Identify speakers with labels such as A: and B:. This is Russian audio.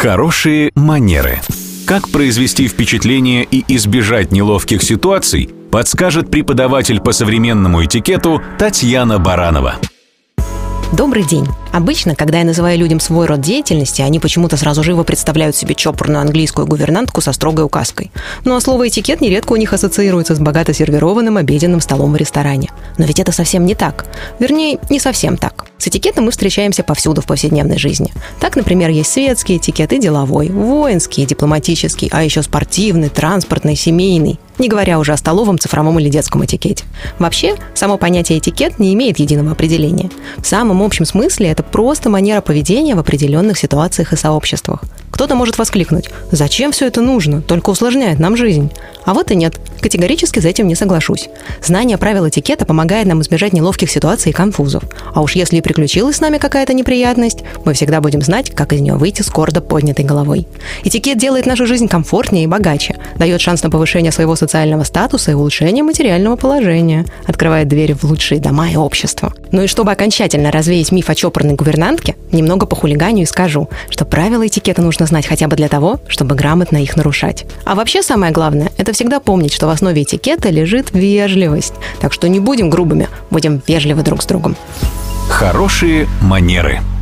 A: Хорошие манеры. Как произвести впечатление и избежать неловких ситуаций, подскажет преподаватель по современному этикету Татьяна Баранова.
B: Добрый день. Обычно, когда я называю людям свой род деятельности, они почему-то сразу живо представляют себе чопорную английскую гувернантку со строгой указкой. Ну а слово «этикет» нередко у них ассоциируется с богато сервированным обеденным столом в ресторане. Но ведь это совсем не так. Вернее, не совсем так. С этикетом мы встречаемся повсюду в повседневной жизни. Так, например, есть светский этикет и деловой, воинский, дипломатический, а еще спортивный, транспортный, семейный не говоря уже о столовом, цифровом или детском этикете. Вообще, само понятие этикет не имеет единого определения. В самом общем смысле это просто манера поведения в определенных ситуациях и сообществах. Кто-то может воскликнуть «Зачем все это нужно? Только усложняет нам жизнь». А вот и нет. Категорически с этим не соглашусь. Знание правил этикета помогает нам избежать неловких ситуаций и конфузов. А уж если и приключилась с нами какая-то неприятность, мы всегда будем знать, как из нее выйти с гордо поднятой головой. Этикет делает нашу жизнь комфортнее и богаче, дает шанс на повышение своего социального статуса и улучшение материального положения, открывает двери в лучшие дома и общество. Ну и чтобы окончательно развеять миф о чопорной гувернантке, немного по хулиганию и скажу, что правила этикета нужно знать хотя бы для того, чтобы грамотно их нарушать. А вообще самое главное – это всегда помнить, что в основе этикета лежит вежливость. Так что не будем грубыми, будем вежливы друг с другом.
A: Хорошие манеры –